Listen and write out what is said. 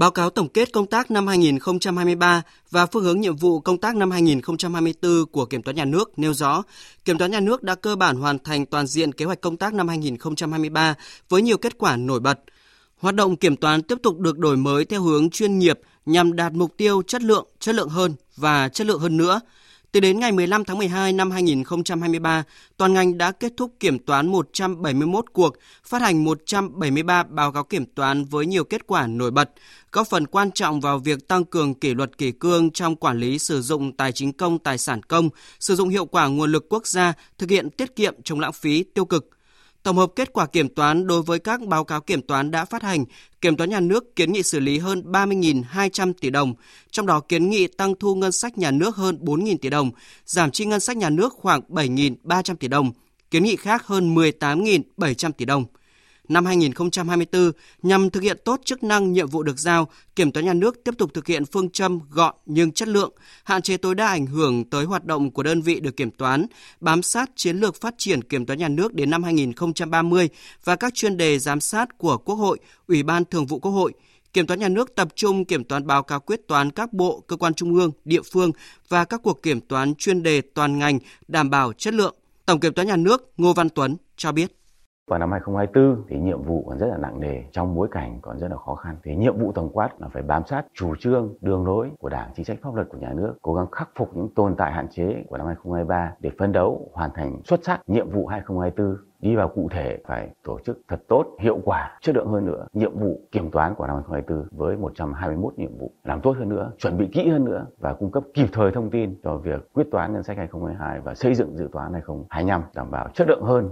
Báo cáo tổng kết công tác năm 2023 và phương hướng nhiệm vụ công tác năm 2024 của Kiểm toán Nhà nước nêu rõ, Kiểm toán Nhà nước đã cơ bản hoàn thành toàn diện kế hoạch công tác năm 2023 với nhiều kết quả nổi bật. Hoạt động kiểm toán tiếp tục được đổi mới theo hướng chuyên nghiệp nhằm đạt mục tiêu chất lượng, chất lượng hơn và chất lượng hơn nữa – từ đến ngày 15 tháng 12 năm 2023, toàn ngành đã kết thúc kiểm toán 171 cuộc, phát hành 173 báo cáo kiểm toán với nhiều kết quả nổi bật, góp phần quan trọng vào việc tăng cường kỷ luật kỷ cương trong quản lý sử dụng tài chính công, tài sản công, sử dụng hiệu quả nguồn lực quốc gia, thực hiện tiết kiệm chống lãng phí tiêu cực – Tổng hợp kết quả kiểm toán đối với các báo cáo kiểm toán đã phát hành, Kiểm toán nhà nước kiến nghị xử lý hơn 30.200 tỷ đồng, trong đó kiến nghị tăng thu ngân sách nhà nước hơn 4.000 tỷ đồng, giảm chi ngân sách nhà nước khoảng 7.300 tỷ đồng, kiến nghị khác hơn 18.700 tỷ đồng – năm 2024 nhằm thực hiện tốt chức năng nhiệm vụ được giao, Kiểm toán nhà nước tiếp tục thực hiện phương châm gọn nhưng chất lượng, hạn chế tối đa ảnh hưởng tới hoạt động của đơn vị được kiểm toán, bám sát chiến lược phát triển kiểm toán nhà nước đến năm 2030 và các chuyên đề giám sát của Quốc hội, Ủy ban Thường vụ Quốc hội. Kiểm toán nhà nước tập trung kiểm toán báo cáo quyết toán các bộ, cơ quan trung ương, địa phương và các cuộc kiểm toán chuyên đề toàn ngành đảm bảo chất lượng. Tổng kiểm toán nhà nước Ngô Văn Tuấn cho biết. Vào năm 2024 thì nhiệm vụ còn rất là nặng nề trong bối cảnh còn rất là khó khăn. Thì nhiệm vụ tổng quát là phải bám sát chủ trương, đường lối của Đảng, chính sách pháp luật của nhà nước, cố gắng khắc phục những tồn tại hạn chế của năm 2023 để phấn đấu hoàn thành xuất sắc nhiệm vụ 2024 đi vào cụ thể phải tổ chức thật tốt, hiệu quả, chất lượng hơn nữa nhiệm vụ kiểm toán của năm 2024 với 121 nhiệm vụ, làm tốt hơn nữa, chuẩn bị kỹ hơn nữa và cung cấp kịp thời thông tin cho việc quyết toán ngân sách 2022 và xây dựng dự toán 2025 đảm bảo chất lượng hơn,